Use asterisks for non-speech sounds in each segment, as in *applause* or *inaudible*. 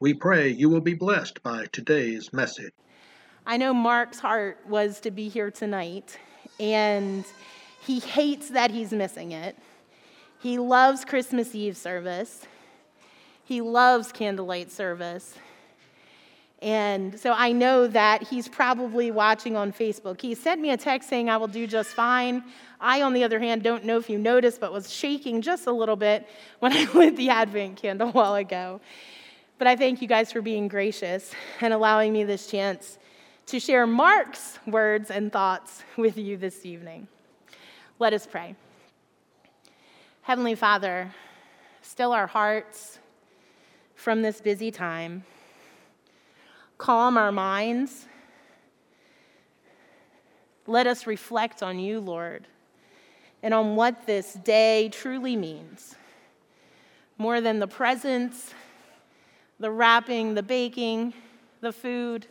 We pray you will be blessed by today's message. I know Mark's heart was to be here tonight, and he hates that he's missing it. He loves Christmas Eve service, he loves candlelight service. And so I know that he's probably watching on Facebook. He sent me a text saying, I will do just fine. I, on the other hand, don't know if you noticed, but was shaking just a little bit when *laughs* I lit the Advent candle a while ago. But I thank you guys for being gracious and allowing me this chance to share Mark's words and thoughts with you this evening. Let us pray. Heavenly Father, still our hearts from this busy time calm our minds. Let us reflect on you, Lord, and on what this day truly means. More than the presents, the wrapping, the baking, the food,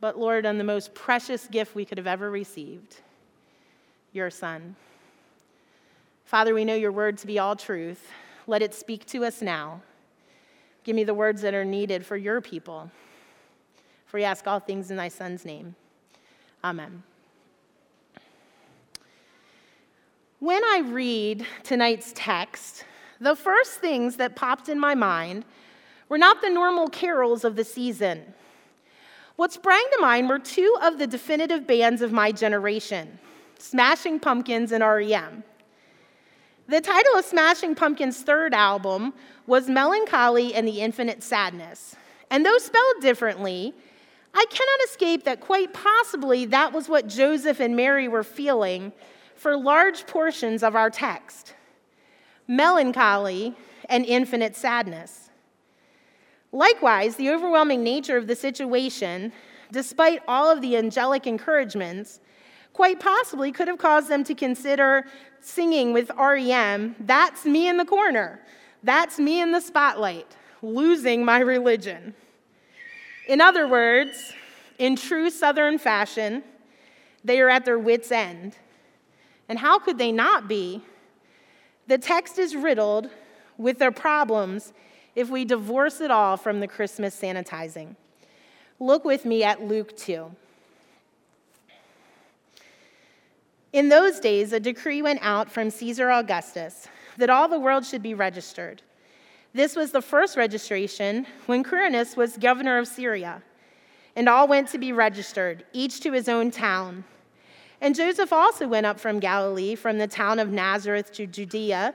but Lord, on the most precious gift we could have ever received your Son. Father, we know your word to be all truth. Let it speak to us now. Give me the words that are needed for your people. For we ask all things in thy Son's name. Amen. When I read tonight's text, the first things that popped in my mind were not the normal carols of the season. What sprang to mind were two of the definitive bands of my generation Smashing Pumpkins and REM. The title of Smashing Pumpkins' third album was Mellon Collie and the Infinite Sadness. And though spelled differently, I cannot escape that quite possibly that was what Joseph and Mary were feeling for large portions of our text melancholy and infinite sadness. Likewise, the overwhelming nature of the situation, despite all of the angelic encouragements, quite possibly could have caused them to consider singing with REM, That's me in the corner, that's me in the spotlight, losing my religion. In other words, in true Southern fashion, they are at their wits' end. And how could they not be? The text is riddled with their problems if we divorce it all from the Christmas sanitizing. Look with me at Luke 2. In those days, a decree went out from Caesar Augustus that all the world should be registered. This was the first registration when Quirinius was governor of Syria, and all went to be registered, each to his own town. And Joseph also went up from Galilee, from the town of Nazareth to Judea,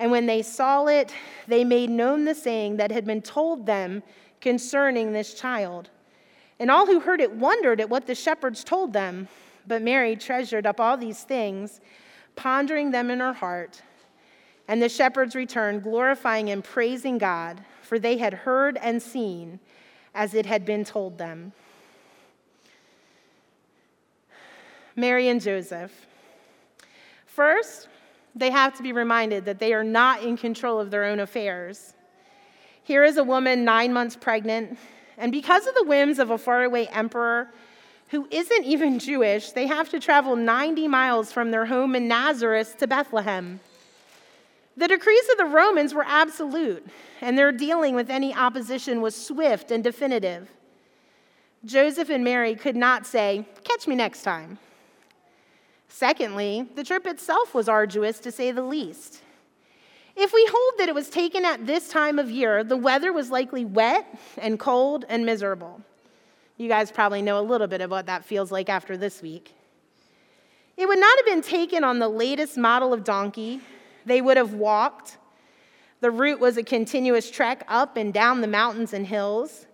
And when they saw it, they made known the saying that had been told them concerning this child. And all who heard it wondered at what the shepherds told them. But Mary treasured up all these things pondering them in her heart. And the shepherds returned, glorifying and praising God, for they had heard and seen as it had been told them. Mary and Joseph. First, they have to be reminded that they are not in control of their own affairs. Here is a woman nine months pregnant, and because of the whims of a faraway emperor who isn't even Jewish, they have to travel 90 miles from their home in Nazareth to Bethlehem. The decrees of the Romans were absolute, and their dealing with any opposition was swift and definitive. Joseph and Mary could not say, Catch me next time. Secondly, the trip itself was arduous to say the least. If we hold that it was taken at this time of year, the weather was likely wet and cold and miserable. You guys probably know a little bit of what that feels like after this week. It would not have been taken on the latest model of donkey, they would have walked. The route was a continuous trek up and down the mountains and hills.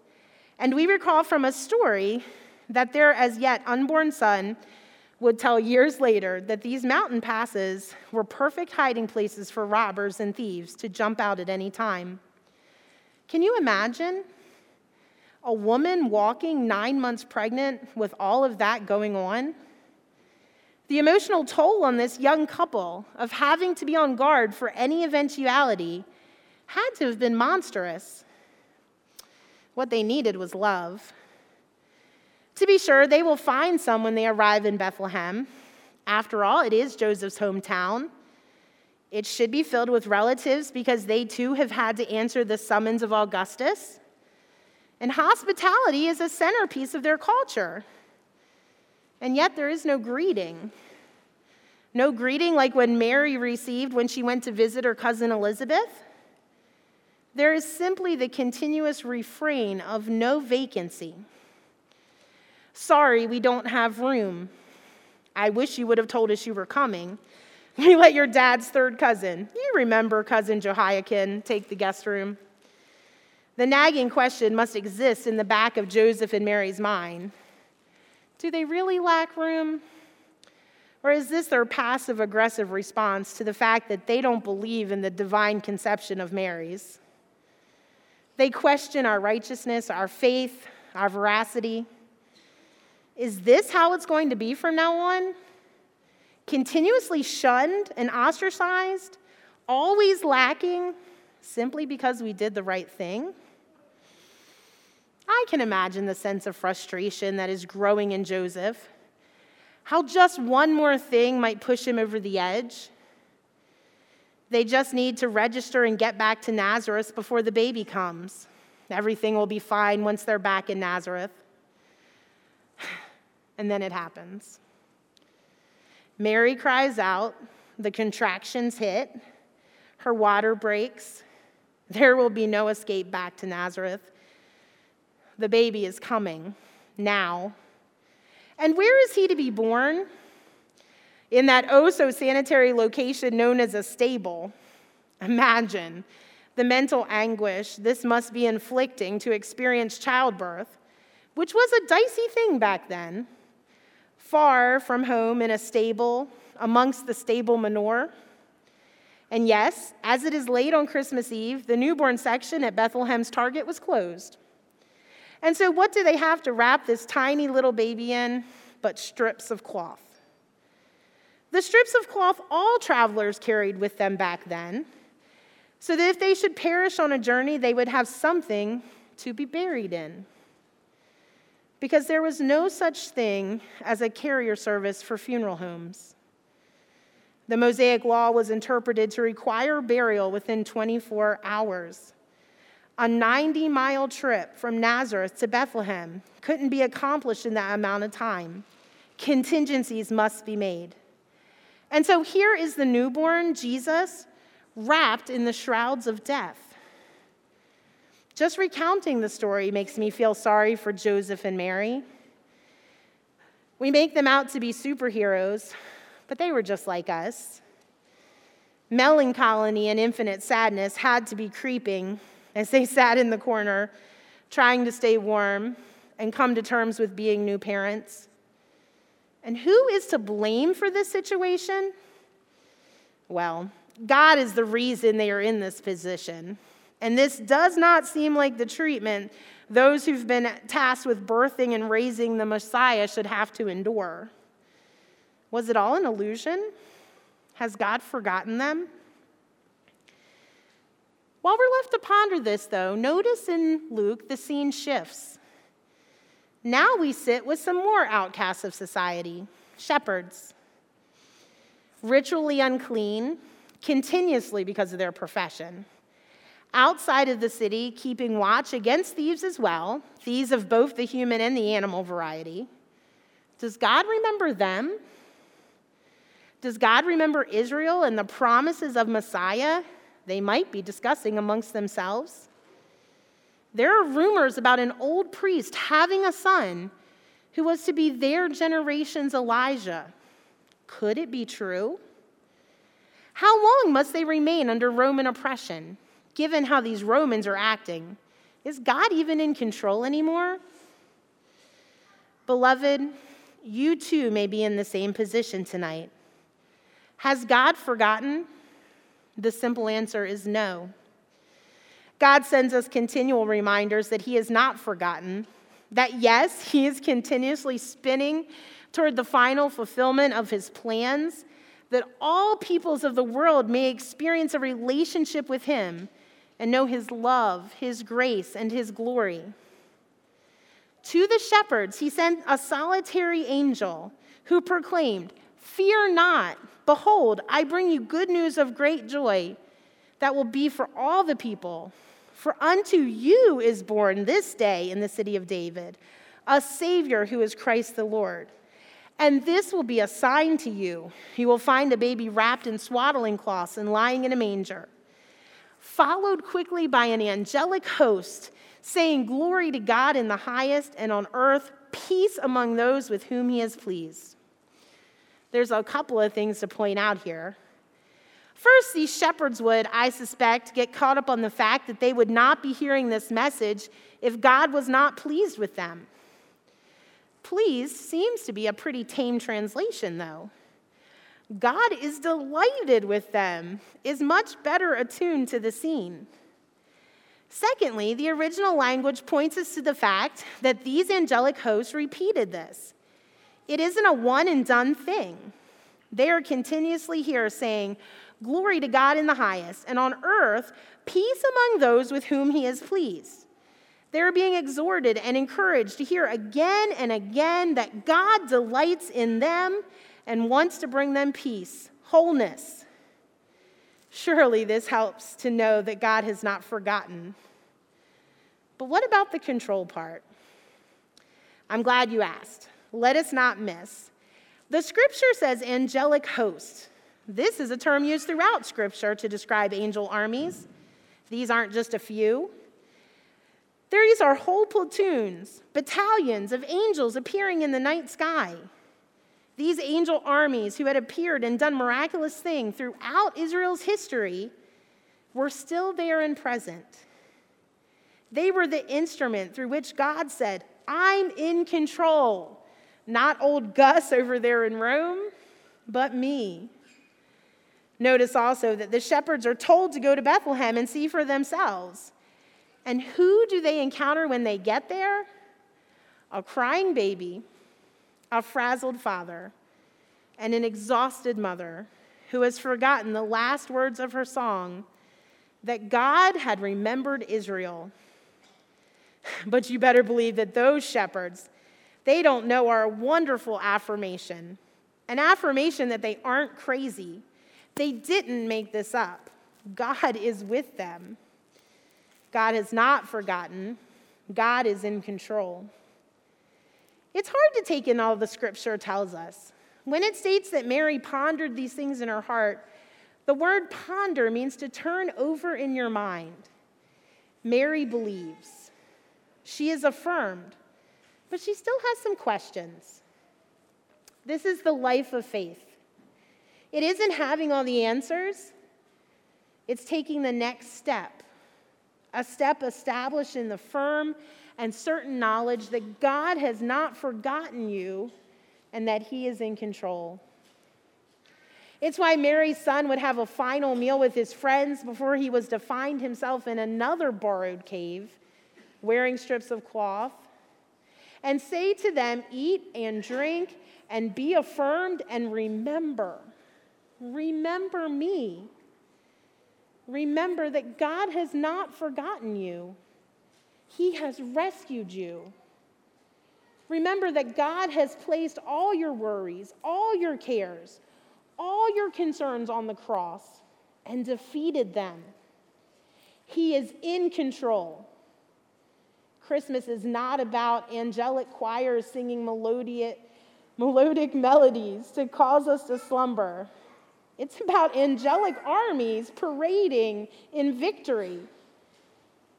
And we recall from a story that their as yet unborn son would tell years later that these mountain passes were perfect hiding places for robbers and thieves to jump out at any time. Can you imagine a woman walking nine months pregnant with all of that going on? The emotional toll on this young couple of having to be on guard for any eventuality had to have been monstrous. What they needed was love. To be sure, they will find some when they arrive in Bethlehem. After all, it is Joseph's hometown. It should be filled with relatives because they too have had to answer the summons of Augustus. And hospitality is a centerpiece of their culture. And yet there is no greeting. No greeting like when Mary received when she went to visit her cousin Elizabeth. There is simply the continuous refrain of no vacancy. Sorry, we don't have room. I wish you would have told us you were coming. *laughs* We let your dad's third cousin, you remember cousin Jehoiakim, take the guest room. The nagging question must exist in the back of Joseph and Mary's mind Do they really lack room? Or is this their passive aggressive response to the fact that they don't believe in the divine conception of Mary's? They question our righteousness, our faith, our veracity. Is this how it's going to be from now on? Continuously shunned and ostracized, always lacking simply because we did the right thing? I can imagine the sense of frustration that is growing in Joseph. How just one more thing might push him over the edge. They just need to register and get back to Nazareth before the baby comes. Everything will be fine once they're back in Nazareth. And then it happens. Mary cries out, the contractions hit, her water breaks. There will be no escape back to Nazareth. The baby is coming now. And where is he to be born? In that oh so sanitary location known as a stable. Imagine the mental anguish this must be inflicting to experience childbirth, which was a dicey thing back then far from home in a stable, amongst the stable manure. And yes, as it is late on Christmas Eve, the newborn section at Bethlehem's Target was closed. And so, what do they have to wrap this tiny little baby in but strips of cloth? The strips of cloth all travelers carried with them back then, so that if they should perish on a journey, they would have something to be buried in because there was no such thing as a carrier service for funeral homes. The Mosaic Law was interpreted to require burial within 24 hours. A 90 mile trip from Nazareth to Bethlehem couldn't be accomplished in that amount of time. Contingencies must be made. And so here is the newborn Jesus wrapped in the shrouds of death. Just recounting the story makes me feel sorry for Joseph and Mary. We make them out to be superheroes, but they were just like us. Melancholy and infinite sadness had to be creeping as they sat in the corner, trying to stay warm and come to terms with being new parents. And who is to blame for this situation? Well, God is the reason they are in this position. And this does not seem like the treatment those who've been tasked with birthing and raising the Messiah should have to endure. Was it all an illusion? Has God forgotten them? While we're left to ponder this, though, notice in Luke the scene shifts. Now we sit with some more outcasts of society shepherds, ritually unclean, continuously because of their profession outside of the city, keeping watch against thieves as well, thieves of both the human and the animal variety. Does God remember them? Does God remember Israel and the promises of Messiah they might be discussing amongst themselves? There are rumors about an old priest having a son who was to be their generation's Elijah. Could it be true? How long must they remain under Roman oppression? Given how these Romans are acting. Is God even in control anymore? Beloved, you too may be in the same position tonight. Has God forgotten? The simple answer is no. God sends us continual reminders that He has not forgotten, that yes, He is continuously spinning toward the final fulfillment of His plans, that all peoples of the world may experience a relationship with Him and know his love, his grace, and his glory. To the shepherds, he sent a solitary angel who proclaimed, Fear not, behold, I bring you good news of great joy that will be for all the people. For unto you is born this day in the city of David a Savior who is Christ the Lord. And this will be a sign to you. You will find a baby wrapped in swaddling cloths and lying in a manger followed quickly by an angelic host, saying, Glory to God in the highest, and on earth, peace among those with whom he is pleased. There's a couple of things to point out here. First, these shepherds would, I suspect, get caught up on the fact that they would not be hearing this message if God was not pleased with them. Pleased seems to be a pretty tame translation, though. God is delighted with them, is much better attuned to the scene. Secondly, the original language points us to the fact that these angelic hosts repeated this. It isn't a one and done thing. They are continuously here saying, Glory to God in the highest, and on earth, peace among those with whom he is pleased. They're being exhorted and encouraged to hear again and again that God delights in them and wants to bring them peace, wholeness. Surely this helps to know that God has not forgotten. But what about the control part? I'm glad you asked. Let us not miss. The scripture says angelic host. This is a term used throughout scripture to describe angel armies. These aren't just a few. These are whole platoons, battalions of angels appearing in the night sky. These angel armies who had appeared and done miraculous things throughout Israel's history were still there and present. They were the instrument through which God said, I'm in control. Not old Gus over there in Rome, but me. Notice also that the shepherds are told to go to Bethlehem and see for themselves. And who do they encounter when they get there? A crying baby a frazzled father, and an exhausted mother who has forgotten the last words of her song that God had remembered Israel. *laughs* But you better believe that those shepherds, they don't know our wonderful affirmation an affirmation that they aren't crazy. They didn't make this up. God is with them. God has not forgotten. God is in control. It's hard to take in all the scripture tells us. When it states that Mary pondered these things in her heart, the word ponder means to turn over in your mind. Mary believes. She is affirmed, but she still has some questions. This is the life of faith. It isn't having all the answers, it's taking the next step, a step established in the firm and certain knowledge that God has not forgotten you and that He is in control. It's why Mary's son would have a final meal with his friends before he was to find himself in another borrowed cave, wearing strips of cloth, and say to them, Eat and drink and be affirmed and remember. Remember me. Remember that God has not forgotten you, He has rescued you. Remember that God has placed all your worries, all your cares, all your concerns on the cross and defeated them. He is in control. Christmas is not about angelic choirs singing melodic, melodies to cause us to slumber. It's about angelic armies parading in victory.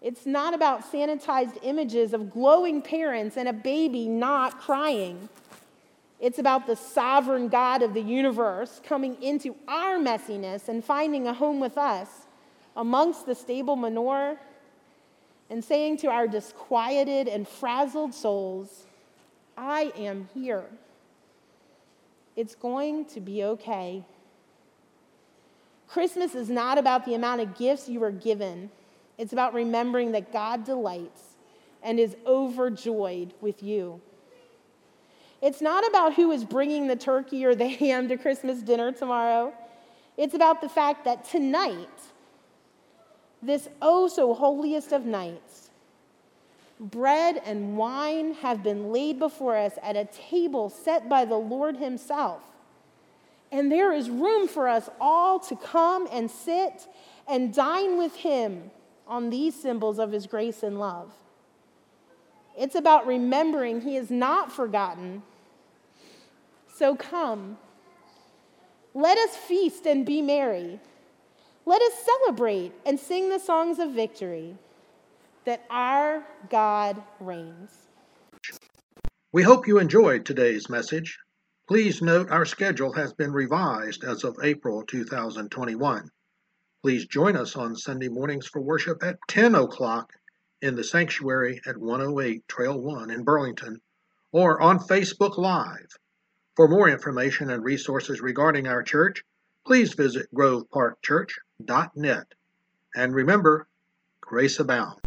It's not about sanitized images of glowing parents and a baby not crying. It's about the sovereign God of the universe coming into our messiness and finding a home with us amongst the stable manure and saying to our disquieted and frazzled souls, I am here. It's going to be okay. Christmas is not about the amount of gifts you were given, it's about remembering that God delights and is overjoyed with you. It's not about who is bringing the turkey or the *laughs* ham to Christmas dinner tomorrow. It's about the fact that tonight, this oh so holiest of nights, bread and wine have been laid before us at a table set by the Lord Himself. And there is room for us all to come and sit and dine with Him on these symbols of His grace and love. It's about remembering He is not forgotten. So come, let us feast and be merry. Let us celebrate and sing the songs of victory that our God reigns. We hope you enjoyed today's message. Please note our schedule has been revised as of April 2021. Please join us on Sunday mornings for worship at 10 o'clock in the sanctuary at 108 Trail 1 in Burlington or on Facebook Live. For more information and resources regarding our church, please visit groveparkchurch.net. And remember, grace abound.